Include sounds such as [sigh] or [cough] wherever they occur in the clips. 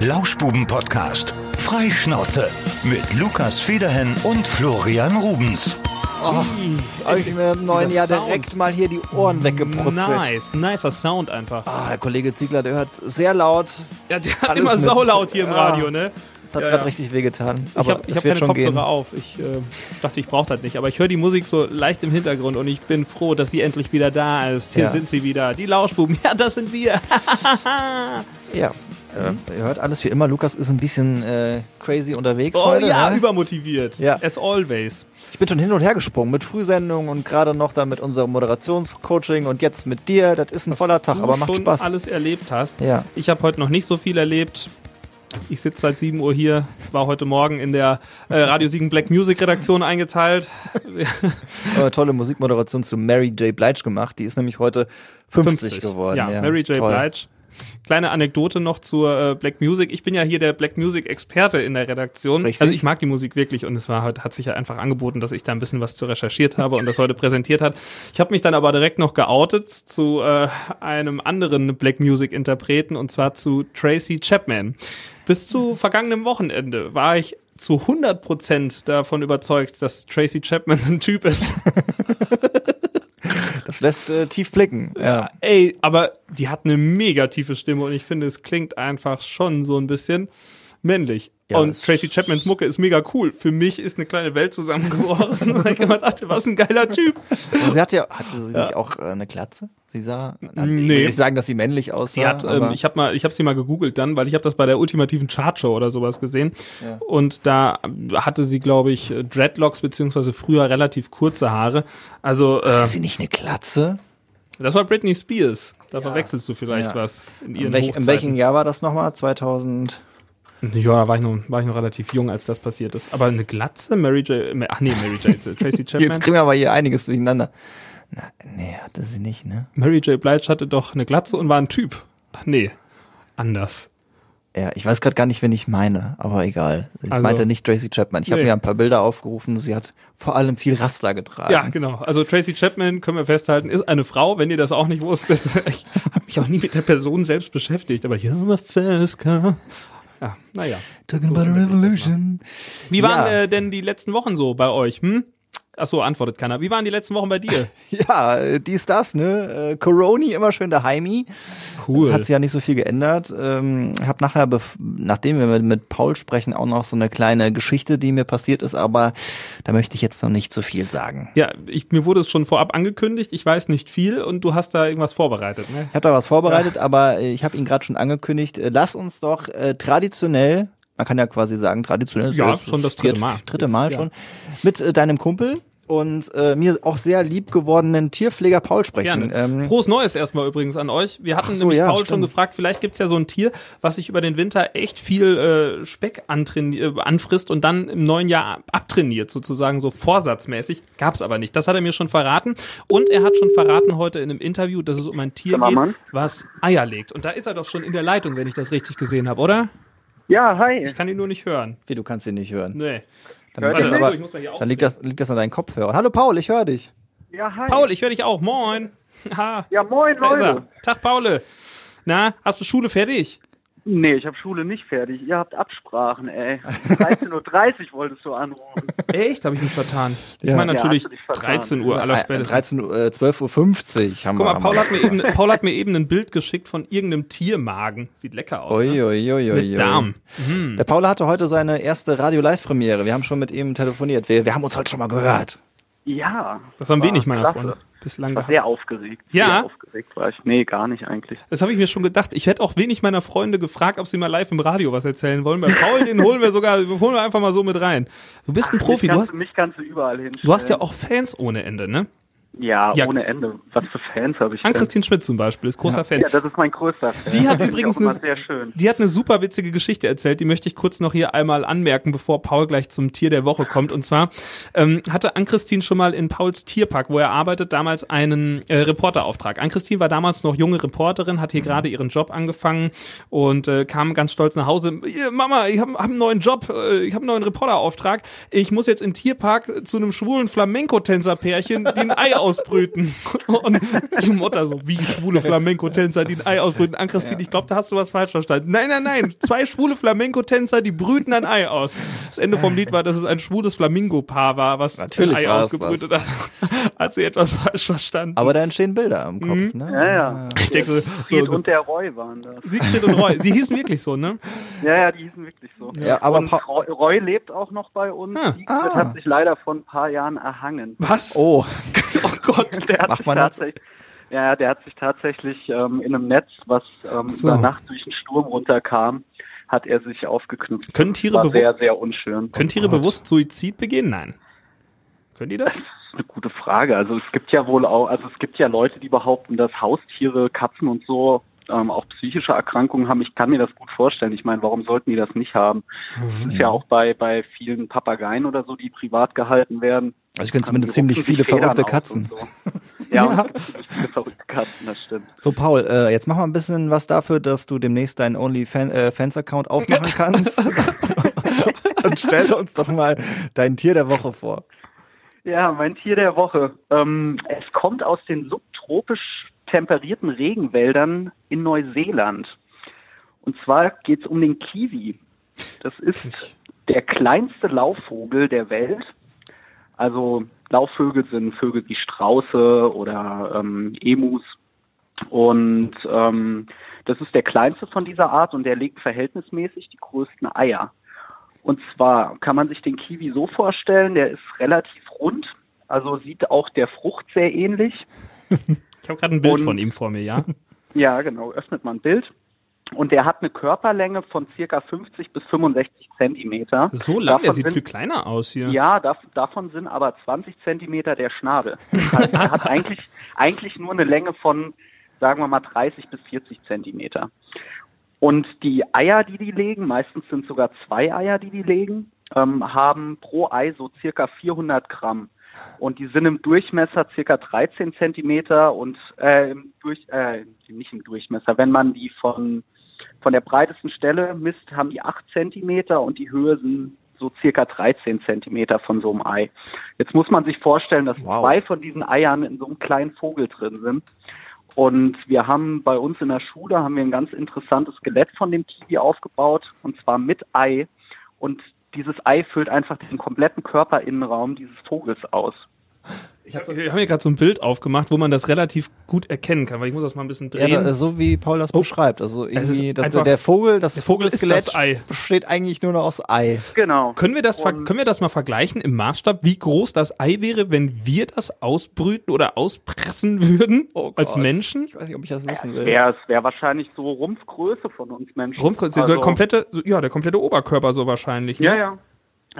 Lauschbuben-Podcast. Freischnauze. Mit Lukas Federhen und Florian Rubens. Oh, habe ich mir im neuen Jahr Sound. direkt mal hier die Ohren weggebrutzelt. Nice, nicer Sound einfach. Ah, der Kollege Ziegler, der hört sehr laut. Ja, der hat Alles immer mit. saulaut hier im. Radio, ne? Das hat Ja, gerade ja. richtig wehgetan. Ich Aber habe es hab keine schon Kopfhörer gehen. auf. Ich äh, dachte, ich brauche das nicht. Aber ich höre die Musik so leicht im Hintergrund und ich bin froh, dass sie endlich wieder da ist. Hier Ja. sind sie wieder. Die Lauschbuben. Ja, das sind wir. [laughs] Ja. Äh, ihr hört alles wie immer. Lukas ist ein bisschen äh, crazy unterwegs oh heute. ja, ne? übermotiviert. Ja. As always. Ich bin schon hin und her gesprungen mit Frühsendungen und gerade noch dann mit unserem Moderationscoaching und jetzt mit dir. Das ist ein voller Tag, aber macht schon Spaß. alles erlebt hast. Ja. Ich habe heute noch nicht so viel erlebt. Ich sitze seit 7 Uhr hier, war heute Morgen in der äh, [laughs] Radio Siegen Black Music Redaktion eingeteilt. [laughs] Tolle Musikmoderation zu Mary J. Blige gemacht. Die ist nämlich heute 50, geworden. Ja, Mary J. toll. Blige. Kleine Anekdote noch zur äh, Black Music. Ich bin ja hier der Black Music Experte in der Redaktion. Richtig. Also ich mag die Musik wirklich und es war heute hat sich ja einfach angeboten, dass ich da ein bisschen was zu recherchiert habe und das heute [laughs] präsentiert hat. Ich habe mich dann aber direkt noch geoutet zu äh, einem anderen Black Music Interpreten und zwar zu Tracy Chapman. Bis zu vergangenem Wochenende war ich zu 100% davon überzeugt, dass Tracy Chapman ein Typ ist. [laughs] Das lässt äh, tief blicken. Ja. Ey, aber die hat eine mega tiefe Stimme und ich finde, es klingt einfach schon so ein bisschen männlich. Ja, und Tracy Chapmans Mucke ist mega cool. Für mich ist eine kleine Welt zusammengebrochen. und [laughs] ich immer dachte, was ein geiler Typ. Und sie hat ja, hatte sie nicht auch äh, eine Glatze? Sie sah, ich will Nee. nicht sagen, dass sie männlich aussah. Sie hat, ähm, ich habe mal, ich habe sie mal gegoogelt dann, weil ich habe das bei der ultimativen Chartshow oder sowas gesehen. Ja. Und da hatte sie, glaube ich, Dreadlocks beziehungsweise früher relativ kurze Haare. Also äh, ist sie nicht eine Glatze? das war Britney Spears. Da verwechselst du vielleicht Ja. was in In, welchem Jahr war das nochmal? 2000? Ja, da war ich, noch, war ich noch relativ jung, als das passiert ist. Aber eine Glatze, Mary J. Ach nee, Mary J. Tracy [laughs] Chapman. Jetzt kriegen wir aber hier einiges durcheinander. Na, nee, hatte sie nicht, ne? Mary J. Blige hatte doch eine Glatze und war ein Typ. Ach nee, anders. Ja, ich weiß gerade gar nicht, wen ich meine, aber egal. Ich Also- meinte nicht Tracy Chapman. Ich habe Nee. mir ein paar Bilder aufgerufen. Sie hat vor allem viel Raster getragen. Ja, genau. Also Tracy Chapman, können wir festhalten, ist eine Frau, wenn ihr das auch nicht wusstet. [laughs] Ich habe mich auch nie mit der Person selbst beschäftigt, aber you're my first car. Ja, naja. Talking So about a revolution. Wie waren Ja. äh, denn die letzten Wochen so bei euch? Hm? Achso, antwortet keiner. Wie waren die letzten Wochen bei dir? [laughs] Ja, äh, dies, das, ne? Äh, Coroni, immer schön daheimi. Cool. Hat sich ja nicht so viel geändert. Ähm, hab nachher, nachdem wir mit, mit Paul sprechen, auch noch so eine kleine Geschichte, die mir passiert ist, aber da möchte ich jetzt noch nicht so viel sagen. Ja, ich, mir wurde es schon vorab angekündigt. Ich weiß nicht viel und du hast da irgendwas vorbereitet, ne? Ich habe da was vorbereitet, aber äh, ich habe ihn gerade schon angekündigt. Äh, lass uns doch äh, traditionell, man kann ja quasi sagen, traditionell, Ja, das ist schon das dritte Mal. dritte Mal ja. schon, mit äh, deinem Kumpel und äh, mir auch sehr lieb gewordenen Tierpfleger Paul sprechen. Ähm, Frohes Neues erstmal übrigens an euch. Wir hatten so, nämlich ja, Paul schon stimmt. gefragt, vielleicht gibt's ja so ein Tier, was sich über den Winter echt viel äh, Speck äh, anfrisst und dann im neuen Jahr abtrainiert, sozusagen so vorsatzmäßig. Gab's aber nicht. Das hat er mir schon verraten. Und er hat schon verraten heute in einem Interview, dass es um ein Tier geht, was Eier legt. Und da ist er doch schon in der Leitung, wenn ich das richtig gesehen habe, oder? Ja, hi. Ich kann ihn nur nicht hören. wie, du kannst ihn nicht hören. Nee. Dann, liegt das aber, dann liegt, das, liegt das an deinen Kopfhörern. Hallo Paul, ich höre dich. Ja, hi. Paul, ich höre dich auch. Moin. [laughs] Ha, Ja, moin. Leute. Tag, Paul. Na, hast du Schule fertig? Nee, ich habe Schule nicht fertig. Ihr habt Absprachen, ey. 13.30 Uhr wolltest du anrufen. Echt? Habe ich mich vertan. Ich Ja. meine Ja, natürlich vertan. 13 Uhr aller Äh, spätestens. 13, Uhr, äh, 12.50 Uhr haben Guck wir. mal, Paul hat, mir eben, Paul hat mir eben ein Bild geschickt von irgendeinem Tiermagen. Sieht lecker aus. Ui, Ne? ui, ui, ui, Mit Darm. Der Paul hatte heute seine erste Radio-Live-Premiere. Wir haben schon mit ihm telefoniert. Wir, wir haben uns heute schon mal gehört. Ja. Das haben wenig meiner klasse. Freunde bislang war gehabt. sehr aufgeregt. Ja? Sehr aufgeregt war ich. Nee, gar nicht eigentlich. Das habe ich mir schon gedacht. Ich hätte auch wenig meiner Freunde gefragt, ob sie mal live im Radio was erzählen wollen. Bei Paul, den holen wir sogar, [laughs] holen wir einfach mal so mit rein. Du bist ein Profi. Mich Du hast, mich kannst du überall hin. du hast ja auch Fans ohne Ende, ne? Ja, Ja. ohne Ende. Was für Fans habe ich? Ann-Christine Schmidt zum Beispiel ist großer Fan. Ja, das ist mein größter Fan. Die hat übrigens eine-. Die hat eine super witzige Geschichte erzählt, die möchte ich kurz noch hier einmal anmerken, bevor Paul gleich zum Tier der Woche kommt. Und zwar ähm, hatte Ann-Christine schon mal in Pauls Tierpark, wo er arbeitet, damals einen äh, Reporterauftrag. Ann-Christine war damals noch junge Reporterin, hat hier gerade ihren Job angefangen und äh, kam ganz stolz nach Hause. "Ihr, Mama, ich habe hab einen neuen Job, äh, ich habe einen neuen Reporterauftrag. Ich muss jetzt in den Tierpark zu einem schwulen Flamenco-Tänzerpärchen, die ein Ei [laughs] ausbrüten. [laughs] Und die Mutter so, wie schwule Flamenco-Tänzer, die ein Ei ausbrüten. An Christine, ich glaube, da hast du was falsch verstanden. Nein, nein, nein, zwei schwule Flamenco-Tänzer, die brüten ein Ei aus. Das Ende vom Lied war, dass es ein schwules Flamingo-Paar war, was Natürlich ein Ei ausgebrütet hat. [laughs] Hat sie etwas falsch verstanden. Aber da entstehen Bilder im Kopf, Mhm. ne? Ja, ja. ich denke, so, Siegfried so, und der Roy waren das. Siegfried und Roy, sie hießen wirklich so, ne? Ja, ja, die hießen wirklich so. Ja, aber und Roy, Roy lebt auch noch bei uns. Ah. Siegfried Ah. hat sich leider vor ein paar Jahren erhangen. Was? Oh, [laughs] oh [laughs] Gott. Der hat Macht sich man das? tatsächlich, ja, der hat sich tatsächlich ähm, in einem Netz, was ähm, so. über Nacht durch einen Sturm runterkam, hat er sich aufgeknüpft. Können Tiere War sehr, bewusst- sehr unschön. Können Tiere bewusst Suizid begehen? Nein. Können die das? Das ist eine gute Frage. Also es gibt ja wohl auch, also es gibt ja Leute, die behaupten, dass Haustiere, Katzen und so ähm, auch psychische Erkrankungen haben. Ich kann mir das gut vorstellen. Ich meine, warum sollten die das nicht haben? Das ist ja auch bei bei vielen Papageien oder so, die privat gehalten werden. also ich kenne Die zumindest ziemlich viele verrückte Katzen. So. [laughs] Ja, ziemlich viele verrückte Katzen, das stimmt. So, Paul, äh, jetzt mach mal ein bisschen was dafür, dass du demnächst deinen OnlyFans-Account aufmachen [laughs] kannst. [laughs] Und stell uns doch mal dein Tier der Woche vor. Ja, mein Tier der Woche. Ähm, es kommt aus den subtropisch temperierten Regenwäldern in Neuseeland. Und zwar geht es um den Kiwi. Das ist der kleinste Laufvogel der Welt. Also Laufvögel sind Vögel wie Strauße oder ähm, Emus. Und ähm, das ist der kleinste von dieser Art und der legt verhältnismäßig die größten Eier. Und zwar kann man sich den Kiwi so vorstellen, der ist relativ rund, also sieht auch der Frucht sehr ähnlich. [laughs] Ich habe gerade ein Bild Und- von ihm vor mir, ja? [laughs] Ja, genau, öffnet man ein Bild. Und der hat eine Körperlänge von circa 50 bis 65 Zentimeter. So lang, der Davon sieht sind- viel kleiner aus hier. Ja, dav davon sind aber 20 Zentimeter der Schnabel. Das heißt, er hat [laughs] eigentlich, eigentlich nur eine Länge von, sagen wir mal, 30 bis 40 Zentimeter. Und die Eier, die die legen, meistens sind sogar zwei Eier, die die legen, ähm, haben pro Ei so circa 400 Gramm. Und die sind im Durchmesser circa 13 Zentimeter und äh, im durch, äh, nicht im Durchmesser. Wenn man die von von der breitesten Stelle misst, haben die 8 Zentimeter und die Höhe sind so circa 13 Zentimeter von so einem Ei. Jetzt muss man sich vorstellen, dass Wow. zwei von diesen Eiern in so einem kleinen Vogel drin sind. Und wir haben bei uns in der Schule haben wir ein ganz interessantes Skelett von dem Kiwi aufgebaut und zwar mit Ei. Und dieses Ei füllt einfach den kompletten Körperinnenraum dieses Vogels aus. Ich habe hab mir gerade so ein Bild aufgemacht, wo man das relativ gut erkennen kann, weil ich muss das mal ein bisschen Ja, drehen. da, so wie Paul das beschreibt. Also irgendwie, das, einfach- der Vogel, das der Vogel ist das Ei. besteht eigentlich nur noch aus Ei. Genau. können wir das Und- können wir das mal vergleichen im Maßstab, wie groß das Ei wäre, wenn wir das ausbrüten oder auspressen würden Oh als. Menschen? Ich weiß nicht, ob ich das wissen will. Ja, es wäre wahrscheinlich so Rumpfgröße von uns Menschen. Rumpf, der Also- komplette, so- ja, der komplette Oberkörper so wahrscheinlich. Ne? Ja, ja.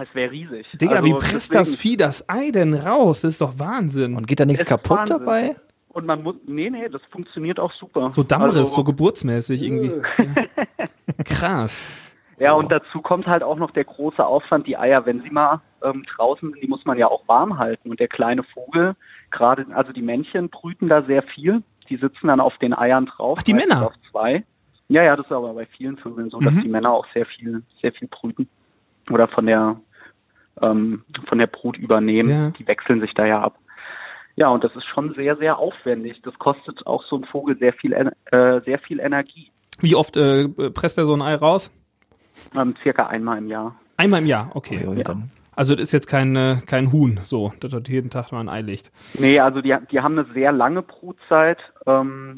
Es wäre riesig. Digga, Also wie presst deswegen- das Vieh das Ei denn raus? Das ist doch Wahnsinn. Und geht da nichts kaputt Wahnsinn. dabei? Und man muss, nee, nee, das funktioniert auch super. so Dammriss, Also- so geburtsmäßig irgendwie. Ja. Krass. [laughs] Ja, und dazu kommt halt auch noch der große Aufwand, die Eier, wenn sie mal ähm, draußen sind, die muss man ja auch warm halten. Und der kleine Vogel, gerade, also die Männchen brüten da sehr viel. Die sitzen dann auf den Eiern drauf. Ach, die Männer? Auf zwei. Ja, ja, das ist aber bei vielen Vögeln so, dass Mhm. die Männer auch sehr viel, sehr viel brüten. Oder von der, ähm, von der Brut übernehmen. Ja. Die wechseln sich da ja ab. Ja, und das ist schon sehr, sehr aufwendig. Das kostet auch so ein Vogel sehr viel, En- äh, sehr viel Energie. Wie oft äh, presst er so ein Ei raus? Ähm, circa einmal im Jahr. Einmal im Jahr, okay. Ui, ui, dann. Also das ist jetzt kein, äh, kein Huhn, so, das hat jeden Tag mal ein Ei legt. Nee, also die, die haben eine sehr lange Brutzeit ähm,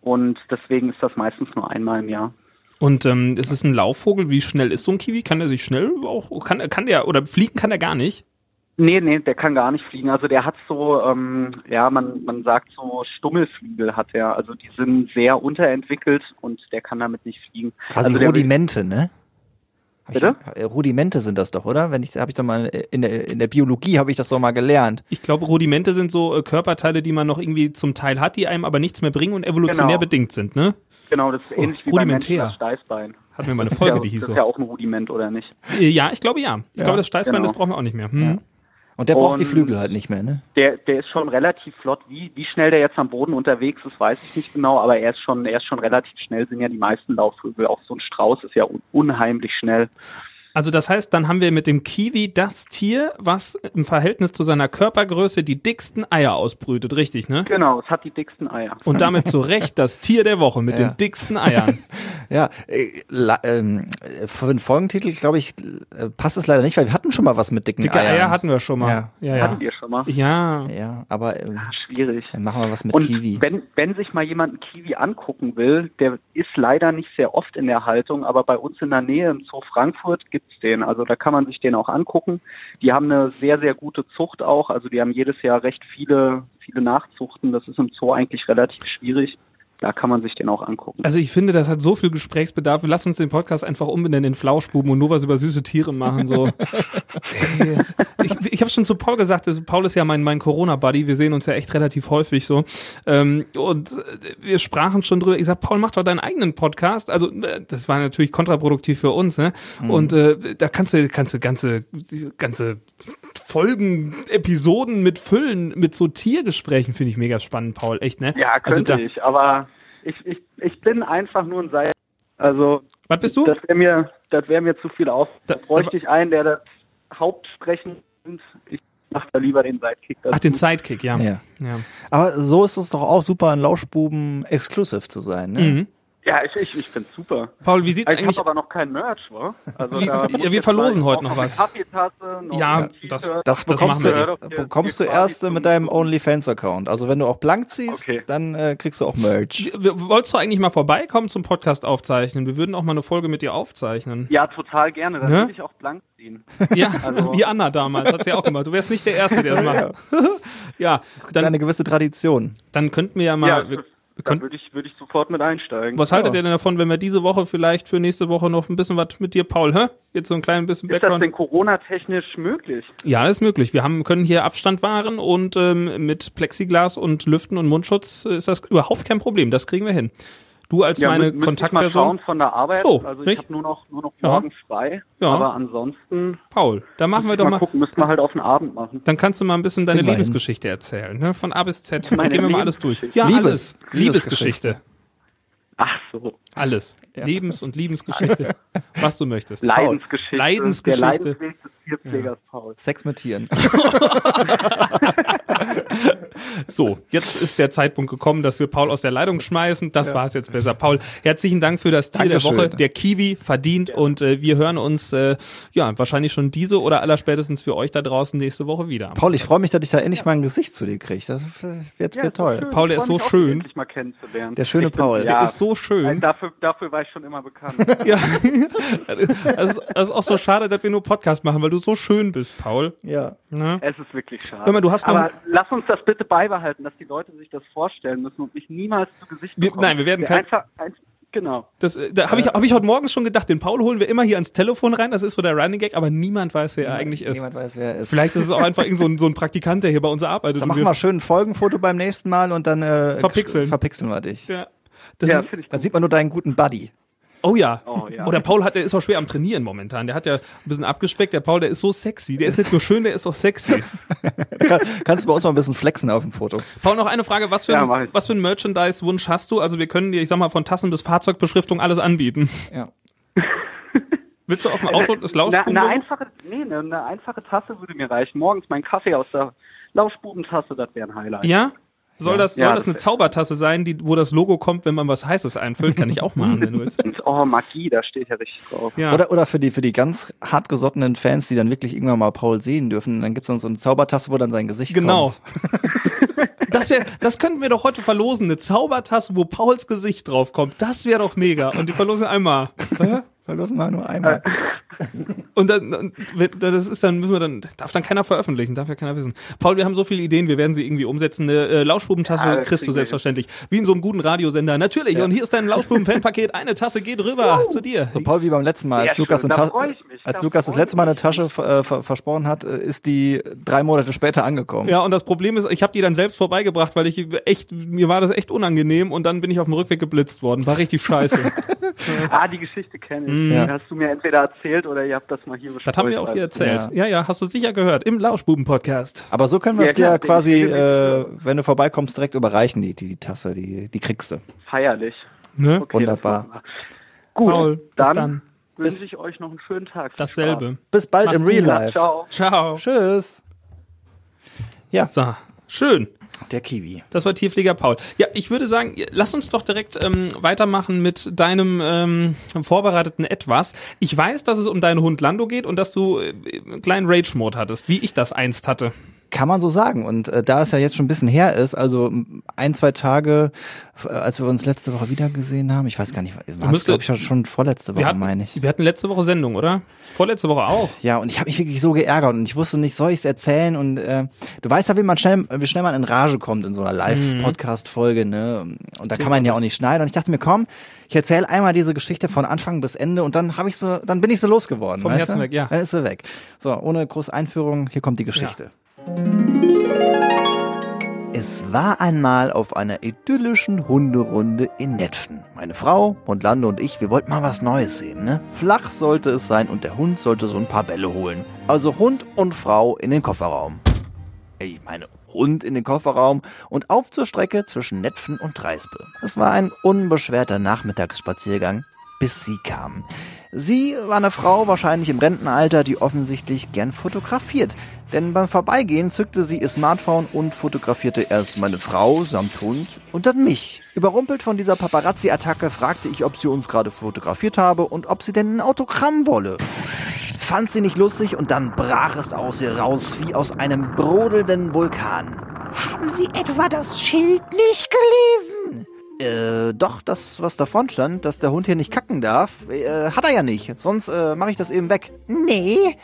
und deswegen ist das meistens nur einmal im Jahr. Und ähm, es ist ein Laufvogel. Wie schnell ist so ein Kiwi? Kann der sich schnell auch, kann, kann der, oder fliegen kann der gar nicht? Nee, nee, der kann gar nicht fliegen. Also der hat so, ähm, ja, man, man sagt so Stummelflügel hat er. Also die sind sehr unterentwickelt und der kann damit nicht fliegen. Quasi also Rudimente, ne? Bitte? Ich, äh, Rudimente sind das doch, oder? Wenn ich, habe ich doch mal in der, in der Biologie habe ich das doch mal gelernt. Ich glaube, Rudimente sind so äh, Körperteile, die man noch irgendwie zum Teil hat, die einem aber nichts mehr bringen und evolutionär Genau. bedingt sind, ne? Genau, das ist ähnlich wie beim rudimentär. das Steißbein. Hatten wir mal eine Ja, Folge, die hieß das so. ist ja auch ein Rudiment, oder nicht? Äh, Ja, ich glaube ja. Ich Ja, glaube, das Steißbein, genau. das brauchen wir auch nicht mehr. Hm. Und der braucht die Und- Flügel halt nicht mehr, ne? Der, der ist schon relativ flott. Wie, wie schnell der jetzt am Boden unterwegs ist, weiß ich nicht genau, aber er ist schon, er ist schon relativ schnell, sind ja die meisten Laufvögel. Auch so ein Strauß ist ja un unheimlich schnell. Also das heißt, dann haben wir mit dem Kiwi das Tier, was im Verhältnis zu seiner Körpergröße die dicksten Eier ausbrütet, richtig, ne? Genau, es hat die dicksten Eier. Und damit zu Recht das Tier der Woche mit [laughs] Ja. den dicksten Eiern. [laughs] Ja, äh, ähm, für den Folgentitel, glaube ich, äh, passt es leider nicht, weil wir hatten schon mal was mit dicken Dicke Eiern. Eier hatten wir schon mal. Ja. Ja, ja. Hatten wir schon mal. Ja. Ja, aber äh, Schwierig. dann machen wir was mit Und Kiwi. wenn, wenn sich mal jemand einen Kiwi angucken will, der ist leider nicht sehr oft in der Haltung, aber bei uns in der Nähe im Zoo Frankfurt gibt's den. Also da kann man sich den auch angucken. Die haben eine sehr, sehr gute Zucht auch. Also die haben jedes Jahr recht viele, viele Nachzuchten. Das ist im Zoo eigentlich relativ schwierig. Da kann man sich den auch angucken. Also ich finde, das hat so viel Gesprächsbedarf. Lass uns den Podcast einfach umbenennen in Flauschbuben und nur was über süße Tiere machen. So. Hey, [laughs] ich ich habe schon zu Paul gesagt, also Paul ist ja mein, mein Corona-Buddy. Wir sehen uns ja echt relativ häufig so. Ähm, und äh, wir sprachen schon drüber. Ich sag, Paul, mach doch deinen eigenen Podcast. Also äh, das war natürlich kontraproduktiv für uns. Ne? Und äh, da kannst du, kannst du ganze, ganze Folgen, Episoden mit Füllen, mit so Tiergesprächen finde ich mega spannend, Paul. Echt, ne? ja, also könnte da, ich. Aber ich, ich, ich bin einfach nur ein Seil. Also Was bist du? das wäre mir, das wäre mir zu viel auf. Da, Da- bräuchte ich einen, der das Hauptsprechen nimmt. Ich mache da lieber den Sidekick. dazu. Ach, den Sidekick, ja. Ja. ja. Aber so ist es doch auch super, ein Lauschbuben exclusive zu sein. Ne? Mhm. Ja, ich, ich, ich finde super. Paul, wie sieht's Ich eigentlich habe aber noch kein Merch, wa? Also Wie- da ja, wir verlosen heute noch eine was. Kaffeetasse, noch Ja, ein das-. Das das bekommst machen du, wir. bekommst du wir erst quasi mit deinem OnlyFans-Account. Also wenn du auch blank ziehst, Okay. dann äh, kriegst du auch Merch. W- Wolltest du eigentlich mal vorbeikommen zum Podcast aufzeichnen? Wir würden auch mal eine Folge mit dir aufzeichnen. Ja, total gerne. Dann Ne? würde ich auch blank ziehen. [laughs] Ja, Also- wie Anna damals, hat sie auch gemacht. Du wärst nicht der Erste, der das [laughs] macht. Ja, dann, Eine gewisse Tradition. dann könnten wir ja mal. ja, könnten, würde ich, würde ich sofort mit einsteigen. was haltet Ja. ihr denn davon, wenn wir diese Woche vielleicht für nächste Woche noch ein bisschen was mit dir, Paul, hä? Jetzt so ein klein bisschen ist das Background. denn Corona-technisch möglich? Ja, das ist möglich. Wir haben, können hier Abstand wahren und ähm, mit Plexiglas und Lüften und Mundschutz ist das überhaupt kein Problem. Das kriegen wir hin. Du als Ja, meine ich mal Kontaktperson, schauen von der Arbeit. So, also ich nicht? habe nur noch, nur noch Ja. morgen frei. Ja. Aber ansonsten Paul, da machen wir doch ich mal. gucken, müssten wir halt auf den Abend machen. Dann kannst du mal ein bisschen deine. Lebensgeschichte erzählen, ne? Von A bis Z. Dann Meine gehen wir mal alles durch. Ja, Liebes- alles. Liebesgeschichte. Liebesgeschichte. Ach so. Alles. Lebens- und Liebensgeschichte. was du möchtest. Leidensgeschichte. Leidensgeschichte. Der Leidensweg des Tierpflegers Paul. Sex mit Tieren. [laughs] [laughs] So, jetzt ist der Zeitpunkt gekommen, dass wir Paul aus der Leitung schmeißen. Das war's jetzt besser. Paul, herzlichen Dank für das Tier Dankeschön. der Woche. Der Kiwi verdient und äh, wir hören uns äh, ja wahrscheinlich schon diese oder allerspätestens für euch da draußen nächste Woche wieder. Paul, ich freue mich, dass ich da endlich mal ein Gesicht zu dir kriege. Das äh, wird, wird toll. schön. Paul, der ist so schön. Der schöne Ich bin- Paul. Ja, Der ist so schön. Also dafür, dafür war ich schon immer bekannt. [laughs] Ja, das ist, das ist auch so schade, dass wir nur Podcast machen, weil du so schön bist, Paul. Ja. Ne? es ist wirklich schade. Hör mal, du hast noch- Aber lass uns das bitte beibehalten, dass die Leute sich das vorstellen müssen und mich niemals zu Gesicht Wir- bekommen. nein, wir werden kein- Einfach, ein, genau. Das, äh, da habe ich, hab ich heute Morgens schon gedacht, den Paul holen wir immer hier ans Telefon rein, das ist so der Running Gag, aber niemand weiß, wer er eigentlich ist. Niemand weiß, wer er ist. Vielleicht ist es auch einfach irgend so ein, so ein Praktikant, der hier bei uns arbeitet. Dann machen wir schön ein Folgenfoto beim nächsten Mal und dann äh, Verpixeln. verpixeln wir dich. Ja. Das Ja, ist, ich Dann gut. sieht man nur deinen guten Buddy. Oh ja. Oh ja. Oder Paul hat, der ist auch schwer am Trainieren momentan. Der hat ja ein bisschen abgespeckt. Der Paul, der ist so sexy. Der ist nicht nur schön, der ist auch sexy. [laughs] Kann, kannst du bei uns mal ein bisschen flexen auf dem Foto? Paul, noch eine Frage. Was für Ja, ein, was für ein Merchandise-Wunsch hast du? Also wir können dir, ich sag mal, von Tassen bis Fahrzeugbeschriftung alles anbieten. Ja. [laughs] Willst du auf dem Auto das Eine, Lauschbuben? eine einfache, nee, eine, eine einfache Tasse würde mir reichen. Morgens mein Kaffee aus der Lauschbubentasse, das wäre ein Highlight. Ja? Soll das, soll Ja, das das eine Zaubertasse sein, die, wo das Logo kommt, wenn man was Heißes einfüllt? Kann ich auch machen, wenn du willst. [laughs] Oh, Magie, da steht ja richtig drauf. Ja. Oder, oder für die, für die ganz hartgesottenen Fans, die dann wirklich irgendwann mal Paul sehen dürfen, dann gibt's dann so eine Zaubertasse, wo dann sein Gesicht Genau. kommt. [laughs] Das, wär, das könnten wir doch heute verlosen. Eine Zaubertasse, wo Pauls Gesicht draufkommt. Das wäre doch mega. Und die verlosen einmal. Verlosen wir nur einmal. [laughs] Und dann, und das ist dann, müssen wir dann, darf dann keiner veröffentlichen, darf ja keiner wissen. Paul, wir haben so viele Ideen, wir werden sie irgendwie umsetzen. Eine äh, Lauschbubentasse Ja, kriegst du selbstverständlich. Wie in so einem guten Radiosender. Natürlich. Und hier ist dein Lauschbuben-Fanpaket. Eine Tasse geht rüber zu dir. So Paul wie beim letzten Mal, als Sehr Lukas, da als da Lukas das letzte Mal eine Tasche äh, ver versprochen hat, äh, ist die drei Monate später angekommen. Ja, und das Problem ist, ich habe die dann selbst vorbeigebracht, weil ich echt, mir war das echt unangenehm und dann bin ich auf dem Rückweg geblitzt worden. War richtig scheiße. [laughs] [laughs] Ah, die Geschichte kenne ich. Mhm. Ja. Die Hast du mir entweder erzählt oder ihr habt das mal hier besprochen. Das haben wir auch hier erzählt. Ja, ja, hast du sicher gehört. Im Lauschbuben-Podcast. Aber so können wir Ja, es dir klar, quasi, äh, wenn du vorbeikommst, direkt überreichen, die, die, die Tasse, die, die kriegst du. Feierlich. Ne? Okay, Wunderbar. Gut, Paul, bis dann, dann. wünsche ich euch noch einen schönen Tag. Dasselbe. Bis bald Mach's im Real. Life. Ciao. Ciao. Tschüss. Ja. So, schön. Der Kiwi. Das war Tierpfleger Paul. Ja, ich würde sagen, lass uns doch direkt ähm, weitermachen mit deinem ähm, vorbereiteten Etwas. Ich weiß, dass es um deinen Hund Lando geht und dass du äh, einen kleinen Rage-Mode hattest, wie ich das einst hatte. Kann man so sagen. Und äh, da es ja jetzt schon ein bisschen her ist, also ein, zwei Tage, äh, als wir uns letzte Woche wieder gesehen haben, ich weiß gar nicht, war es glaube ich schon- schon vorletzte Woche, hatten, meine ich. wir hatten letzte Woche Sendung, oder? Vorletzte Woche auch. Ja, und ich habe mich wirklich so geärgert und ich wusste nicht, soll ich es erzählen? Und äh, du weißt ja, wie man schnell, wie schnell man in Rage kommt in so einer Live-Podcast-Folge, ne? Und da kann man ja auch nicht schneiden. Und ich dachte mir, komm, ich erzähle einmal diese Geschichte von Anfang bis Ende und dann habe ich so, dann bin ich so losgeworden. Vom weißt Herzen du? weg, ja. Dann ist sie weg. So, ohne große Einführung, hier kommt die Geschichte. Es war einmal auf einer idyllischen Hunderunde in Netfen. Meine Frau, Mondlande und ich, wir wollten mal was Neues sehen, ne? Flach sollte es sein und der Hund sollte so ein paar Bälle holen. Also Hund und Frau in den Kofferraum. Ich meine, Hund in den Kofferraum und auf zur Strecke zwischen Netfen und Treispe. Es war ein unbeschwerter Nachmittagsspaziergang, bis sie kam. Sie war eine Frau wahrscheinlich im Rentenalter, die offensichtlich gern fotografiert. Denn beim Vorbeigehen zückte sie ihr Smartphone und fotografierte erst meine Frau samt Hund und dann mich. Überrumpelt von dieser Paparazzi-Attacke fragte ich, ob sie uns gerade fotografiert habe und ob sie denn ein Autogramm wolle fand sie nicht lustig und dann brach es aus ihr raus wie aus einem brodelnden Vulkan. Haben Sie etwa das Schild nicht gelesen? Äh, doch, das, was davon stand, dass der Hund hier nicht kacken darf, äh, hat er ja nicht. Sonst äh, mache ich das eben weg. Nee,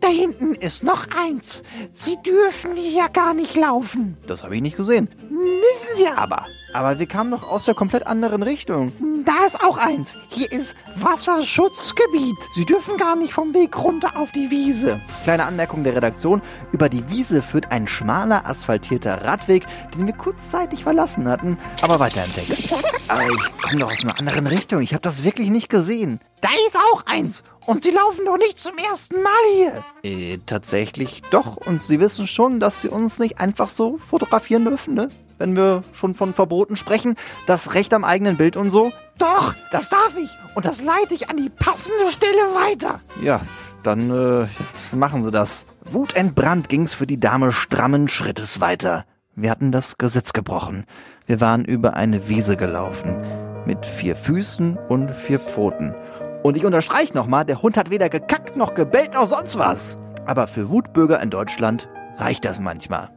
da hinten ist noch eins. Sie dürfen hier gar nicht laufen. Das habe ich nicht gesehen. Müssen Sie aber. Aber wir kamen doch aus der komplett anderen Richtung. Da ist auch eins. Hier ist Wasserschutzgebiet. Sie dürfen gar nicht vom Weg runter auf die Wiese. Kleine Anmerkung der Redaktion. Über die Wiese führt ein schmaler, asphaltierter Radweg, den wir kurzzeitig verlassen hatten, aber weiter im Text. [laughs] Aber ich komme doch aus einer anderen Richtung. Ich habe das wirklich nicht gesehen. Da ist auch eins. Und Sie laufen doch nicht zum ersten Mal hier. Äh, tatsächlich doch. Und Sie wissen schon, dass Sie uns nicht einfach so fotografieren dürfen, ne? Wenn wir schon von Verboten sprechen, das Recht am eigenen Bild und so. Doch, das darf ich. Und das leite ich an die passende Stelle weiter. Ja, dann äh, machen Sie das. Wutentbrannt ging's für die Dame strammen Schrittes weiter. Wir hatten das Gesetz gebrochen. Wir waren über eine Wiese gelaufen. Mit vier Füßen und vier Pfoten. Und ich unterstreiche nochmal, der Hund hat weder gekackt noch gebellt noch sonst was. Aber für Wutbürger in Deutschland reicht das manchmal.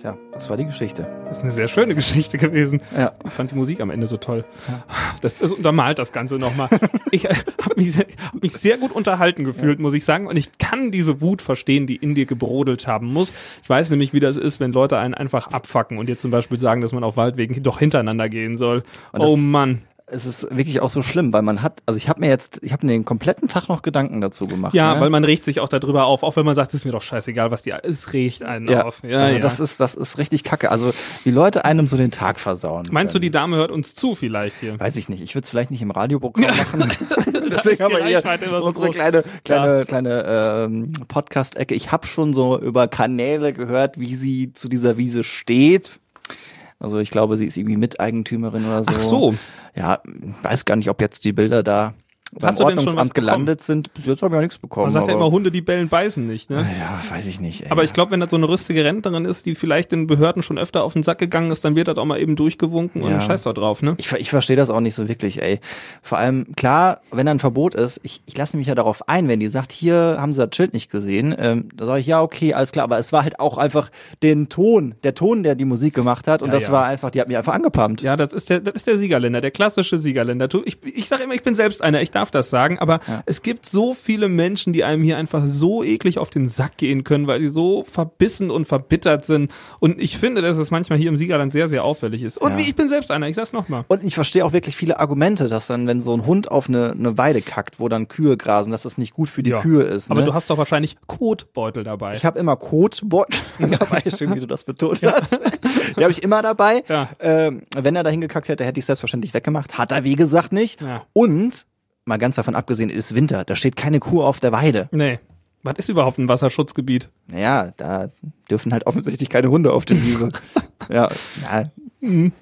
Tja, das war die Geschichte. Das ist eine sehr schöne Geschichte gewesen. Ja. Ich fand die Musik am Ende so toll. Das, das untermalt das Ganze nochmal. ich äh, habe mich, sehr- hab mich sehr gut unterhalten gefühlt, muss ich sagen. Und ich kann diese Wut verstehen, die in dir gebrodelt haben muss. Ich weiß nämlich, wie das ist, wenn Leute einen einfach abfacken und dir zum Beispiel sagen, dass man auf Waldwegen doch hintereinander gehen soll. Das- Oh Mann. Es ist wirklich auch so schlimm, weil man hat, also ich habe mir jetzt, ich habe mir den kompletten Tag noch Gedanken dazu gemacht. Ja, ne? weil man regt sich auch darüber auf, auch wenn man sagt, es ist mir doch scheißegal, was die, es regt einen ja, auf. Ja, also ja. das ist, das ist richtig kacke. Also wie Leute einem so den Tag versauen. Meinst du, können. die Dame hört uns zu vielleicht hier? Weiß ich nicht. Ich würde es vielleicht nicht im Radioprogramm [laughs] machen. ist Deswegen haben wir hier Reichweite immer so unsere groß. kleine, kleine, kleine ähm, Podcast-Ecke. Ich habe schon so über Kanäle gehört, wie sie zu dieser Wiese steht. Also ich glaube, sie ist irgendwie Miteigentümerin oder so. Ach so. Ja, weiß gar nicht, ob jetzt die Bilder da beim Hast du denn schon was Ordnungsamt gelandet sind. Bis jetzt habe ich ja nichts bekommen. Man sagt ja immer, Hunde, die bellen, beißen nicht, ne? ja, weiß ich nicht. Ey. Aber ich glaube, wenn das so eine rüstige Rentnerin ist, die vielleicht den Behörden schon öfter auf den Sack gegangen ist, dann wird das auch mal eben durchgewunken und Ja. scheiß da drauf, ne? Ich, ich verstehe das auch nicht so wirklich, ey. Vor allem, klar, wenn da ein Verbot ist, ich, ich lasse mich ja darauf ein, wenn die sagt, hier haben sie das Schild nicht gesehen, ähm, da sage ich, ja, okay, alles klar, aber es war halt auch einfach den Ton, der Ton, der die Musik gemacht hat und Ja, das ja. war einfach, die hat mich einfach angepumpt. Ja, das ist der, das ist der Siegerländer, der klassische Siegerländer. Ich, ich sage immer, ich bin selbst einer, ich darf das sagen, aber es gibt so viele Menschen, die einem hier einfach so eklig auf den Sack gehen können, weil sie so verbissen und verbittert sind. Und ich finde, dass es manchmal hier im Siegerland sehr, sehr auffällig ist. Und Ja. ich bin selbst einer, ich sag's nochmal. Und ich verstehe auch wirklich viele Argumente, dass dann, wenn so ein Hund auf eine, eine Weide kackt, wo dann Kühe grasen, dass das nicht gut für die Ja. Kühe ist. Aber ne? du hast doch wahrscheinlich Kotbeutel dabei. Ich habe immer Kotbeutel [laughs] dabei, schön, wie du das betont hast. Die habe ich immer dabei. Ja. Ähm, wenn er da hingekackt hätte, hätte ich selbstverständlich weggemacht. Hat er, wie gesagt, nicht. Ja. Und, mal ganz davon abgesehen, es ist Winter. Da steht keine Kuh auf der Weide. nee. Was ist überhaupt ein Wasserschutzgebiet? Naja, da dürfen halt offensichtlich keine Hunde auf der Wiese. [laughs] ja, ja. Mhm.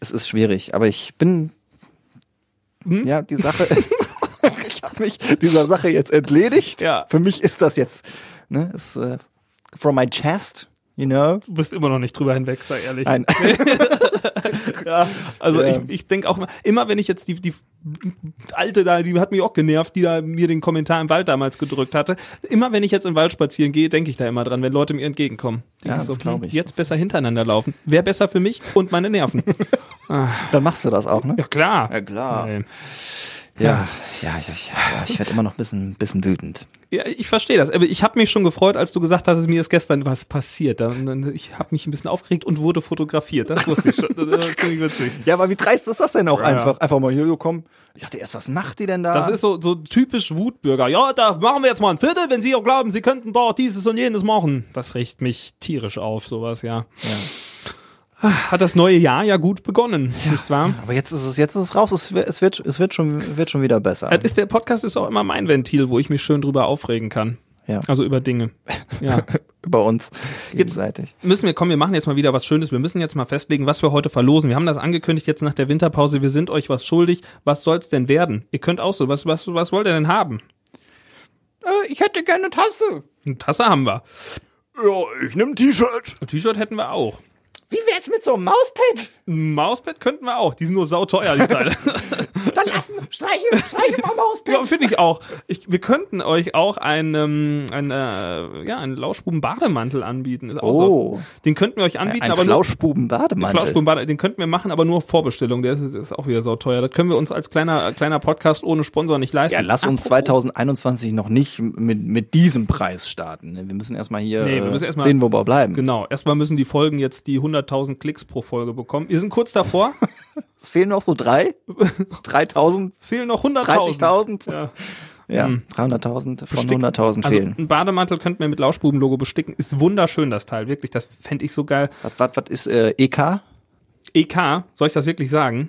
Es ist schwierig, aber ich bin, Mhm. ja, die Sache, [laughs] ich habe mich dieser Sache jetzt entledigt. Ja. Für mich ist das jetzt, ne, ist äh, from my chest, you know. Du bist immer noch nicht drüber hinweg, sei ehrlich. Nein. [laughs] [laughs] Ja, also Ja. ich, ich denke auch immer, immer wenn ich jetzt die, die alte da, die hat mich auch genervt, die da mir den Kommentar im Wald damals gedrückt hatte. Immer wenn ich jetzt im Wald spazieren gehe, denke ich da immer dran, wenn Leute mir entgegenkommen. Denk Ja, ich das glaub ich. hm, Jetzt besser hintereinander laufen. Wäre besser für mich und meine Nerven. [laughs] Dann machst du das auch, ne? ja, klar. Ja, klar. Nee. Ja, ja, ich, ich, ja, ich werde immer noch ein bisschen, bisschen wütend. Ja, ich verstehe das. Aber ich habe mich schon gefreut, als du gesagt hast, mir ist gestern was passiert. Ich habe mich ein bisschen aufgeregt und wurde fotografiert. Das wusste ich schon. Das war ziemlich witzig. Ja, aber wie dreist ist das denn auch Ja. einfach? Einfach mal hier, jo, komm. Ich dachte erst, was macht die denn da? Das ist so, so typisch Wutbürger. Ja, da machen wir jetzt mal ein Viertel, wenn Sie auch glauben, Sie könnten dort dieses und jenes machen. Das riecht mich tierisch auf, sowas, ja. Ah, Hat das neue Jahr ja gut begonnen, nicht wahr? aber jetzt ist es, jetzt ist es raus. Es wird, es wird, es wird schon, wird schon wieder besser. Ist, der Podcast ist auch immer mein Ventil, wo ich mich schön drüber aufregen kann. Ja. Also über Dinge. Ja. [laughs] Über uns gegenseitig. müssen wir, komm, wir machen jetzt mal wieder was Schönes. Wir müssen jetzt mal festlegen, was wir heute verlosen. Wir haben das angekündigt jetzt nach der Winterpause. Wir sind euch was schuldig. Was soll's denn werden? Ihr könnt auch so. Was, was, was wollt ihr denn haben? Äh, ich hätte gerne eine Tasse. Eine Tasse haben wir. Ja, ich nehme ein T-Shirt. Ein T-Shirt hätten wir auch. Wie wär's mit so einem Mauspad? Ein Mauspad könnten wir auch. Die sind nur sauteuer, die Teile. [laughs] Dann lassen, streiche, streiche mal Mauspad. ja, finde ich auch. Ich, wir könnten euch auch einen, ähm, einen, äh, ja, einen Lauschbuben-Bademantel anbieten. Ist auch Oh. so. Den könnten wir euch anbieten, Ein aber nur. Flauschbuben-Bademantel. Flauschbuben-Bade- den könnten wir machen, aber nur auf Vorbestellung. Der ist, ist auch wieder sauteuer. Das können wir uns als kleiner, kleiner Podcast ohne Sponsor nicht leisten. Ja, lass uns Apropos- 2021 noch nicht mit, mit diesem Preis starten. ne? Wir müssen erstmal hier Nee, wir äh, müssen erst mal- sehen, wo wir bleiben. Genau. Erstmal müssen die Folgen jetzt die 100.000 Klicks pro Folge bekommen. Wir sind kurz davor. [laughs] Es fehlen noch so drei, [laughs] 3000, Es fehlen noch 100.000. 30.000. Ja. Ja, Hm. 300.000 von Besticken. 100.000 Also fehlen. ein Bademantel könnten wir mit Lauschbuben-Logo besticken. Ist wunderschön, das Teil. Wirklich, das fände ich so geil. Was, was, was ist äh, EK? EK, soll ich das wirklich sagen?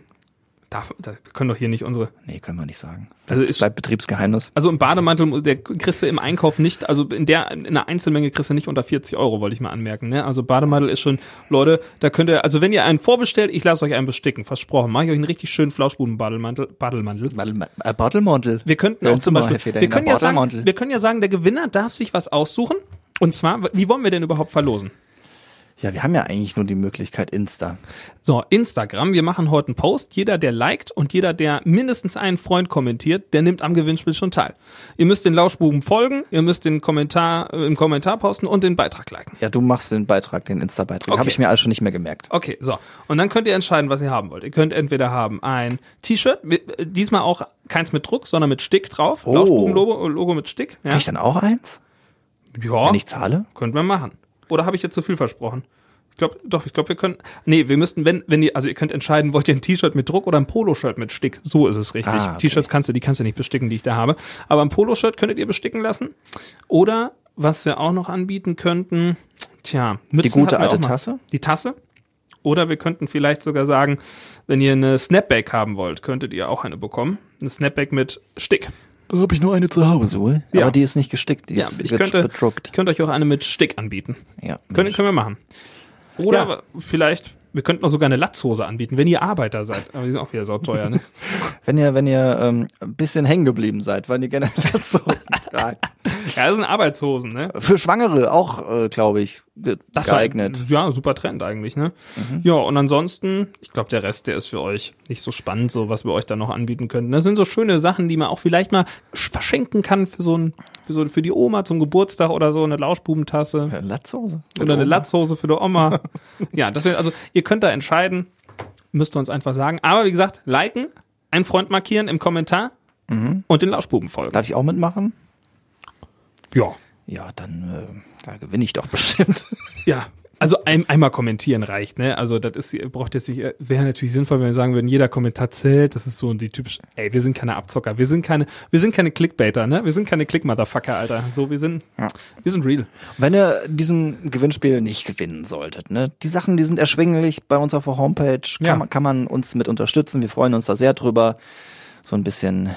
Darf, da, wir können doch hier nicht unsere. Nee, können wir nicht sagen. Also ist- Bleibt Betriebsgeheimnis. Also im Bademantel, der kriegst du im Einkauf nicht, also in der in der Einzelmenge kriegst du nicht unter 40 Euro, wollte ich mal anmerken. Ne? Also Bademantel ist schon, Leute, da könnt ihr, also wenn ihr einen vorbestellt, ich lasse euch einen besticken, versprochen, mache ich euch einen richtig schönen Flauschbuben-Bademantel. Bademantel. Äh, Bottlemantel. Wir könnten auch zum Beispiel, wir können, ja sagen, wir können ja sagen, der Gewinner darf sich was aussuchen. Und zwar, wie wollen wir denn überhaupt verlosen? Ja, wir haben ja eigentlich nur die Möglichkeit Insta. So, Instagram, wir machen heute einen Post. Jeder, der liked und jeder, der mindestens einen Freund kommentiert, der nimmt am Gewinnspiel schon teil. Ihr müsst den Lauschbuben folgen, ihr müsst den Kommentar äh, im Kommentar posten und den Beitrag liken. Ja, du machst den Beitrag, den Insta-Beitrag. Okay. Habe ich mir alles schon nicht mehr gemerkt. Okay, so. Und dann könnt ihr entscheiden, was ihr haben wollt. Ihr könnt entweder haben ein T-Shirt, äh, diesmal auch keins mit Druck, sondern mit Stick drauf. Oh. Lauschbuben-Logo Logo mit Stick. Ja, Krieg ich dann auch eins, ja wenn ich zahle? könnten wir machen. Oder habe ich jetzt zu viel versprochen? Ich glaube, doch, ich glaube, wir können. Nee, wir müssten, wenn, wenn ihr, also ihr könnt entscheiden, wollt ihr ein T-Shirt mit Druck oder ein Poloshirt mit Stick. So ist es richtig. Ah, okay. T-Shirts kannst du, die kannst du nicht besticken, die ich da habe. Aber ein Poloshirt könntet ihr besticken lassen. Oder was wir auch noch anbieten könnten, tja, Mützen gute hatten wir alte. Tasse? Die Tasse. Oder wir könnten vielleicht sogar sagen, wenn ihr eine Snapback haben wollt, könntet ihr auch eine bekommen. Eine Snapback mit Stick. Da habe ich nur eine zu Hause, wohl. Ja. Aber die ist nicht gestickt, die Ja, ist ich könnte, bedruckt. ich könnte euch auch eine mit Stick anbieten. Ja, Können, können wir machen. Oder Ja. vielleicht, wir könnten auch sogar eine Latzhose anbieten, wenn ihr Arbeiter seid. Aber die sind auch wieder sauteuer, ne? [laughs] Wenn ihr, wenn ihr ähm, ein bisschen hängen geblieben seid, weil ihr gerne [laughs] so tragt. ja, das sind Arbeitshosen, ne? Für Schwangere auch, äh, glaube ich, Das war- geeignet. ja, super Trend eigentlich, ne? Mhm. Ja, und ansonsten, ich glaube, der Rest, der ist für euch nicht so spannend, so was wir euch da noch anbieten könnten. Das sind so schöne Sachen, die man auch vielleicht mal sch- verschenken kann für so ein, für so, für die Oma zum Geburtstag oder so, eine Lauschbubentasse. Äh, Latzhose? Oder eine Latzhose für die Oma. [laughs] ja, das wird, also ihr könnt da entscheiden, müsst ihr uns einfach sagen. Aber wie gesagt, liken, einen Freund markieren im Kommentar und den Lauschbuben folgen. Darf ich auch mitmachen? Ja. Ja, dann äh, da gewinne ich doch bestimmt. Ja. [laughs] Also ein, einmal kommentieren reicht, ne? Also das ist, ihr braucht jetzt nicht, äh, wäre natürlich sinnvoll, wenn wir sagen würden, jeder Kommentar zählt. Das ist so die typische, ey, wir sind keine Abzocker, wir sind keine, wir sind keine Clickbaiter, ne? Wir sind keine Click-Motherfucker, Alter. So, wir sind, Ja. wir sind real. Wenn ihr diesem Gewinnspiel nicht gewinnen solltet, ne, die Sachen, die sind erschwinglich bei uns auf der Homepage, kann, Ja. man, kann man uns mit unterstützen. Wir freuen uns da sehr drüber. So ein bisschen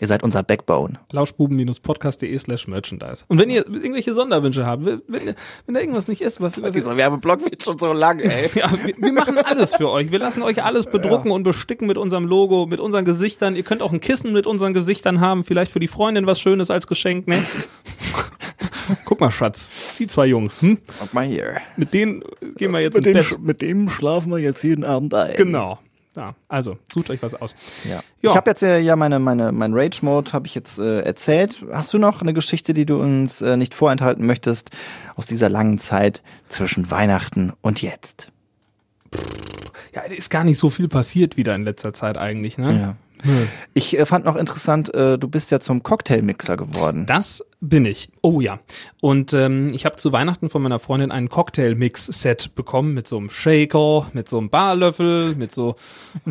Ihr seid unser Backbone. Lauschbuben-podcast.de slash merchandise. Und wenn ihr irgendwelche Sonderwünsche habt, wenn, wenn, wenn da irgendwas nicht ist, was, was Dieser Werbeblock wird schon so lang, ey. [laughs] ja, wir, wir machen alles für euch. Wir lassen euch alles bedrucken und besticken mit unserem Logo, mit unseren Gesichtern. Ihr könnt auch ein Kissen mit unseren Gesichtern haben, vielleicht für die Freundin was Schönes als Geschenk, ne? [laughs] Guck mal, Schatz, die zwei Jungs, hm? Guck mal hier. Mit denen gehen wir jetzt Mit ins dem, Bett. mit dem schlafen wir jetzt jeden Abend ein. Genau. Ja, also, sucht euch was aus. Ja. Ich habe jetzt äh, ja meine meine mein Rage Mode habe ich jetzt äh, erzählt. Hast du noch eine Geschichte, die du uns äh, nicht vorenthalten möchtest aus dieser langen Zeit zwischen Weihnachten und jetzt? Ja, ist gar nicht so viel passiert wieder in letzter Zeit eigentlich, ne? Ja. Ich äh, fand noch interessant, äh, du bist ja zum Cocktailmixer geworden. Das bin ich. Oh ja. Und ähm, ich habe zu Weihnachten von meiner Freundin ein Cocktail-Mix-Set bekommen mit so einem Shaker, mit so einem Barlöffel, mit so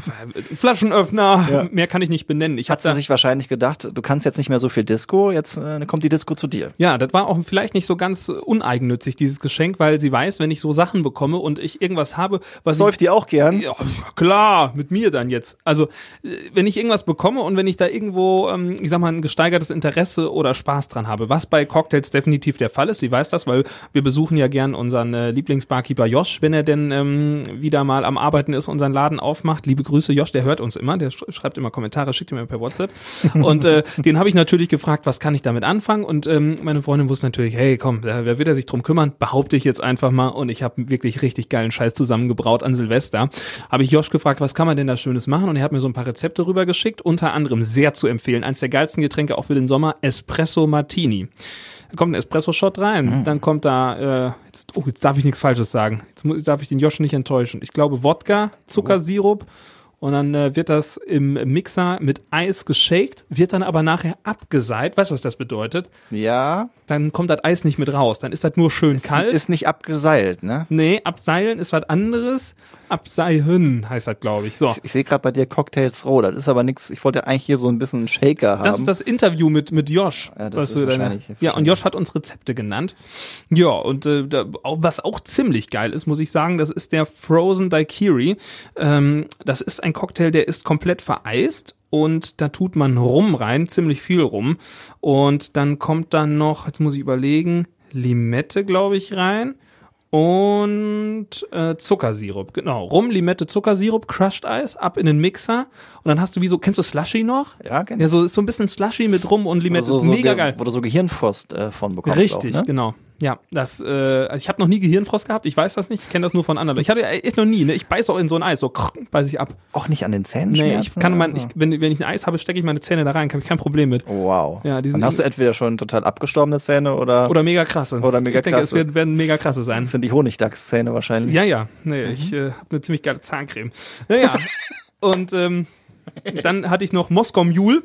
[laughs] Flaschenöffner. Mehr kann ich nicht benennen. Ich Hat sie sich wahrscheinlich gedacht, du kannst jetzt nicht mehr so viel Disco, jetzt äh, kommt die Disco zu dir. ja, das war auch vielleicht nicht so ganz uneigennützig, dieses Geschenk, weil sie weiß, wenn ich so Sachen bekomme und ich irgendwas habe, was Säuft die auch gern? Ja, klar, mit mir dann jetzt. Also, äh, wenn ich irgendwas bekomme und wenn ich da irgendwo, ähm, ich sag mal, ein gesteigertes Interesse oder Spaß dran habe, was bei Cocktails definitiv der Fall ist, sie weiß das, weil wir besuchen ja gern unseren äh, Lieblingsbarkeeper Josh, wenn er denn ähm, wieder mal am Arbeiten ist, unseren Laden aufmacht. Liebe Grüße, Josh, der hört uns immer, der sch schreibt immer Kommentare, schickt ihm per WhatsApp. [laughs] Und äh, den habe ich natürlich gefragt, was kann ich damit anfangen? Und ähm, meine Freundin wusste natürlich, hey, komm, da, da wird er sich drum kümmern, behaupte ich jetzt einfach mal. Und ich habe wirklich richtig geilen Scheiß zusammengebraut an Silvester. Habe ich Josh gefragt, was kann man denn da Schönes machen? Und er hat mir so ein paar Rezepte rübergeschickt, unter anderem sehr zu empfehlen. Eins der geilsten Getränke auch für den Sommer, Espresso Martini. Da kommt ein Espresso-Shot rein, dann kommt da, äh, jetzt, oh, jetzt darf ich nichts Falsches sagen. Jetzt muss, darf ich den Josh nicht enttäuschen. Ich glaube Wodka, Zuckersirup und dann äh, wird das im Mixer mit Eis geshakt, wird dann aber nachher abgeseit. Weißt du, was das bedeutet? Ja. Dann kommt das Eis nicht mit raus. Dann ist das nur schön kalt. Ist nicht abgeseilt, ne? nee, abseilen ist was anderes. Abseihen heißt das, glaube ich. So. Ich, ich sehe gerade bei dir Cocktails roh, das ist aber nix. Ich wollte eigentlich hier so ein bisschen einen Shaker haben. Das ist das Interview mit, mit Josh. Ja, das ist du deine- wahrscheinlich- ja, und Josh hat uns Rezepte genannt. Ja, und äh, da, was auch ziemlich geil ist, muss ich sagen, das ist der Frozen Daiquiri. Ähm, das ist ein Cocktail, der ist komplett vereist und da tut man Rum rein, ziemlich viel Rum. Und dann kommt dann noch, jetzt muss ich überlegen, Limette, glaube ich, rein. Und äh, Zuckersirup, genau. Rum, Limette, Zuckersirup, Crushed Eis, ab in den Mixer. Und dann hast du wie so, kennst du Slushy noch? Ja, kenn Ja, so, so ein bisschen Slushy mit Rum und Limette. so, so Mega ge- geil. Wo du so Gehirnfrost äh, von bekommst. Richtig, auch, ne? genau. Ja, das, äh, also ich habe noch nie Gehirnfrost gehabt, ich weiß das nicht, ich kenne das nur von anderen. Ich hatte echt noch nie, ne? Ich beiß auch in so ein Eis, so krr, beiß ich ab. Auch nicht an den Zähnen Nee, ich kann mein, ich, wenn, wenn ich ein Eis habe, stecke ich meine Zähne da rein, habe ich kein Problem mit. Wow. Ja, die sind Dann hast du entweder schon total abgestorbene Zähne oder, Oder mega krasse. Oder mega ich denke, es krasse. werden, mega krasse sein. das sind die Honigdachszähne wahrscheinlich. Ja, ja. Nee, ich äh, habe eine ziemlich geile Zahncreme. Naja. [laughs] und ähm, dann hatte ich noch Moskau Mule.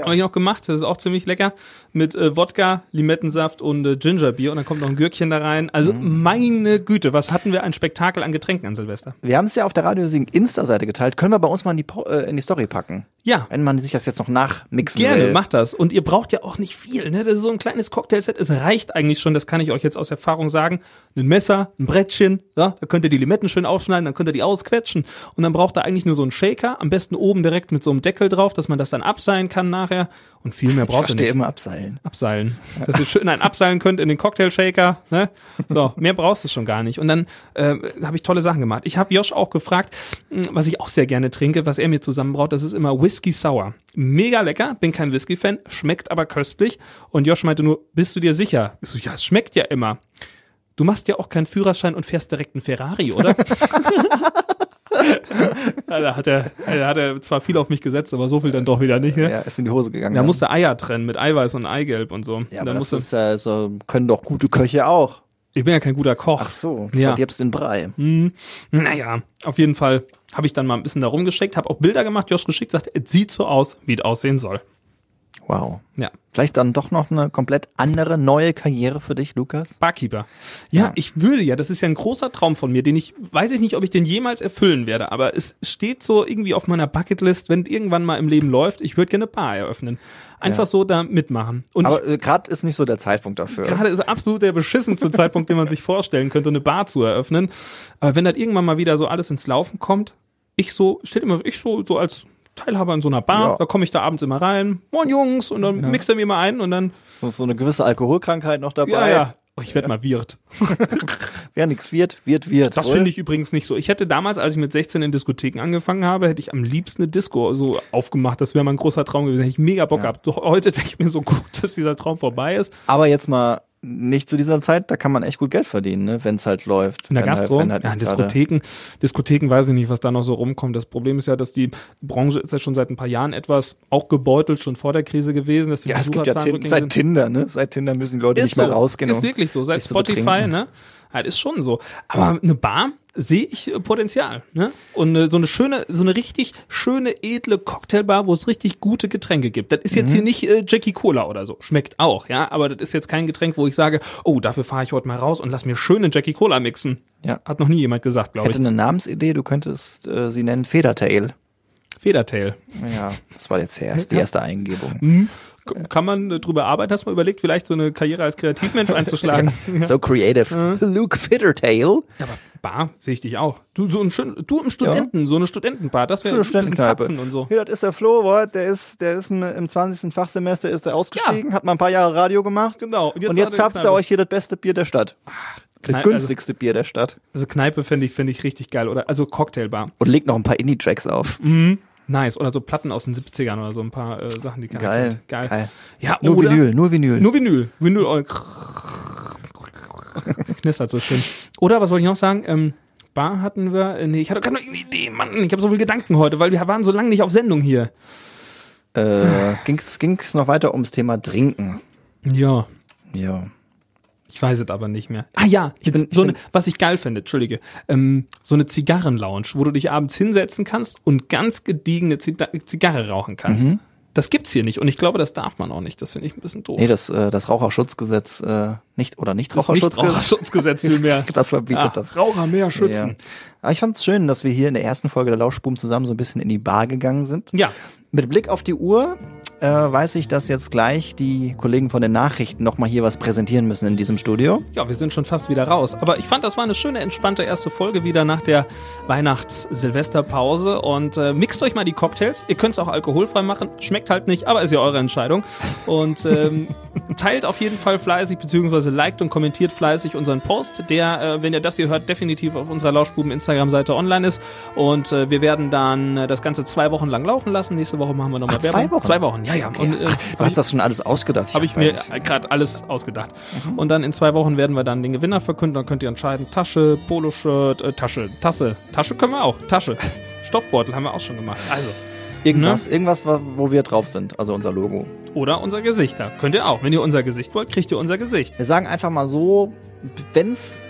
Habe ich noch gemacht, das ist auch ziemlich lecker. Mit äh, Wodka, Limettensaft und äh, Gingerbier. Und dann kommt noch ein Gürkchen da rein. Also meine Güte, was hatten wir ein Spektakel an Getränken an Silvester. Wir haben es ja auf der Radiosiegen Insta-Seite geteilt. Können wir bei uns mal in die, Po- äh, in die Story packen? Ja, Wenn man sich das jetzt noch nachmixen Gerne, will. macht das. Und ihr braucht ja auch nicht viel, ne? Das ist so ein kleines Cocktailset. Es reicht eigentlich schon, das kann ich euch jetzt aus Erfahrung sagen. Ein Messer, ein Brettchen, ja? da könnt ihr die Limetten schön aufschneiden, dann könnt ihr die ausquetschen. Und dann braucht ihr eigentlich nur so einen Shaker, am besten oben direkt mit so einem Deckel drauf, dass man das dann abseilen kann nachher. Und viel mehr brauchst du verstehe nicht. immer abseilen. Abseilen. Dass ihr schön ein abseilen könnt in den Cocktail-Shaker. Ne? So, mehr brauchst du schon gar nicht. Und dann äh, habe ich tolle Sachen gemacht. Ich habe Josh auch gefragt, mh, was ich auch sehr gerne trinke, was er mir zusammenbraut. Das ist immer Whisky Sour. Mega lecker, bin kein Whisky-Fan, schmeckt aber köstlich. Und Josh meinte nur, bist du dir sicher? Ich so, ja, es schmeckt ja immer. Du machst ja auch keinen Führerschein und fährst direkt einen Ferrari, oder? [laughs] Da hat er, da hat er zwar viel auf mich gesetzt, aber so viel dann doch wieder nicht. Ne? Ja, ist in die Hose gegangen. Da dann. musste Eier trennen mit Eiweiß und Eigelb und so. ja, aber das ist äh, so, können doch gute Köche auch. ich bin ja kein guter Koch. Ach so, du Ja. verdirbst den Brei. Hm, naja, auf jeden Fall habe ich dann mal ein bisschen da rumgeschickt, habe auch Bilder gemacht, Josh geschickt, sagt, es sieht so aus, wie es aussehen soll. Wow. Ja. Vielleicht dann doch noch eine komplett andere neue Karriere für dich, Lukas? Barkeeper. Ja, Ja. ich würde ja, das ist ja ein großer Traum von mir, den ich, weiß ich nicht, ob ich den jemals erfüllen werde, aber es steht so irgendwie auf meiner Bucketlist, wenn irgendwann mal im Leben läuft, ich würde gerne eine Bar eröffnen. Einfach Ja. so da mitmachen. Und Aber äh, gerade ist nicht so der Zeitpunkt dafür. Gerade ist absolut der beschissenste Zeitpunkt, den man sich vorstellen könnte, eine Bar zu eröffnen. Aber wenn das irgendwann mal wieder so alles ins Laufen kommt, ich so, dir mal, ich so, so als Teilhaber in so einer Bar. Ja. Da komme ich da abends immer rein. Moin Jungs. Und dann mixt er mir mal ein und dann, So, so eine gewisse Alkoholkrankheit noch dabei. ja, ja. Oh, ich werde mal Wirt. [laughs] Wer nichts wird, wird, wird. Das finde ich übrigens nicht so. Ich hätte damals, als ich mit 16 in Diskotheken angefangen habe, hätte ich am liebsten eine Disco so aufgemacht. Das wäre mein großer Traum gewesen. Hätte ich mega Bock gehabt. Doch heute denke ich mir so [laughs] gut, dass dieser Traum vorbei ist. Aber jetzt mal nicht zu dieser Zeit, da kann man echt gut Geld verdienen, ne, wenn es halt läuft. In der halt- Gastro, wenn halt ja, Diskotheken, Diskotheken weiß ich nicht, was da noch so rumkommt. Das Problem ist ja, dass die Branche ist ja schon seit ein paar Jahren etwas auch gebeutelt, schon vor der Krise gewesen. Dass die ja, es gibt ja Tin seit sind. Tinder, ne? Seit Tinder müssen die Leute Ist nicht mehr so, rausgehen. ist wirklich so. Seit Spotify, ne? Halt ist schon so. Aber eine Bar sehe ich äh, Potenzial, ne? Und äh, so eine schöne, so eine richtig schöne, edle Cocktailbar, wo es richtig gute Getränke gibt. Das ist jetzt Mhm. hier nicht äh, Jackie Cola oder so. Schmeckt auch, ja? Aber das ist jetzt kein Getränk, wo ich sage, oh, dafür fahre ich heute mal raus und lass mir schöne Jackie Cola mixen. Ja. Hat noch nie jemand gesagt, glaube Hätte ich. eine Namensidee, du könntest äh, sie nennen Federtail. Federtail. Ja, das war jetzt erst die erste Eingebung. Mhm. Kann man drüber arbeiten? Hast du mal überlegt, vielleicht so eine Karriere als Kreativmensch [laughs] einzuschlagen? So creative. Luke Federtail. Ja, aber Bar sehe ich dich auch. Du so ein schön, du im Studenten, so eine Studentenbar, das wäre Schöne ein bisschen. Zapfen und so. Hier, das ist der Flo, der ist, der ist im, im 20. Fachsemester ist er ausgestiegen, hat mal ein paar Jahre Radio gemacht. Genau. Und jetzt zapft er euch hier das beste Bier der Stadt. Das Kneipe, günstigste Bier der Stadt. Also, also Kneipe finde ich, finde ich richtig geil. Oder also Cocktailbar. Und legt noch ein paar Indie-Tracks auf. Nice. Oder so Platten aus den 70ern oder so ein paar äh, Sachen, die keiner Geil, kennt. Geil. geil. Ja, Nur oder Vinyl, nur Vinyl. Nur Vinyl. Vinyl. oh, Knistert so schön. Oder was wollte ich noch sagen? Ähm, Bar hatten wir. Äh, nee, ich hatte gerade noch eine Idee, Mann. Ich habe so viele Gedanken heute, weil wir waren so lange nicht auf Sendung hier. Äh, ging's, ging's noch weiter ums Thema Trinken. Ja. Ja. Ich weiß es aber nicht mehr. Ah ja, jetzt bin- ich so eine, bin- was ich geil finde, entschuldige, ähm, so eine Zigarrenlounge, wo du dich abends hinsetzen kannst und ganz gediegene Zigarre rauchen kannst. Mhm. Das gibt's hier nicht und ich glaube, das darf man auch nicht. Das finde ich ein bisschen doof. Nee, das, äh, das Raucherschutzgesetz, äh, nicht, oder nicht Raucherschutzgesetz. Raucherschutzgesetz vielmehr. [laughs] Das verbietet Ah, das. Raucher mehr Ja. schützen. Aber ich fand es schön, dass wir hier in der ersten Folge der Lauschbuben zusammen so ein bisschen in die Bar gegangen sind. Ja. Mit Blick auf die Uhr äh, weiß ich, dass jetzt gleich die Kollegen von den Nachrichten nochmal hier was präsentieren müssen in diesem Studio. Ja, wir sind schon fast wieder raus. Aber ich fand, das war eine schöne, entspannte erste Folge wieder nach der Weihnachts-Silvesterpause. Und äh, mixt euch mal die Cocktails. Ihr könnt es auch alkoholfrei machen. Schmeckt halt nicht, aber ist ja eure Entscheidung. Und ähm, [laughs] teilt auf jeden Fall fleißig, beziehungsweise liked und kommentiert fleißig unseren Post, der, äh, wenn ihr das hier hört, definitiv auf unserer Lauschbuben-Instagram-Seite online ist. Und äh, wir werden dann äh, das Ganze zwei Wochen lang laufen lassen. Nächste Woche machen wir nochmal Ach, zwei Werbung. Wochen? Zwei Wochen, ja, ja. Und, äh, Du hast das schon alles ausgedacht. habe ich mir gerade alles ausgedacht. Und dann in zwei Wochen werden wir dann den Gewinner verkünden. Dann könnt ihr entscheiden: Tasche, Poloshirt, äh, Tasche, Tasse. Tasche können wir auch. Tasche. [laughs] Stoffbeutel haben wir auch schon gemacht. Also. Irgendwas, irgendwas, wa- wo wir drauf sind, also unser Logo. Oder unser Gesichter. Könnt ihr auch. Wenn ihr unser Gesicht wollt, kriegt ihr unser Gesicht. Wir sagen einfach mal so, wenn's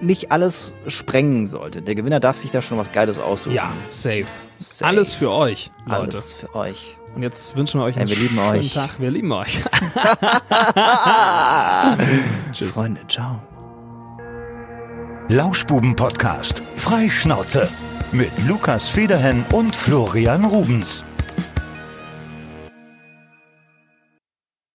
nicht alles sprengen sollte. Der Gewinner darf sich da schon was Geiles aussuchen. Ja, safe. Safe. Alles für euch, Leute. Alles für euch. Und jetzt wünschen wir euch einen wir lieben schönen euch. Tag. Wir lieben euch. [laughs] Tschüss. Freunde, ciao. Lauschbuben-Podcast. Freischnauze. Mit Lukas Federhen und Florian Rubens.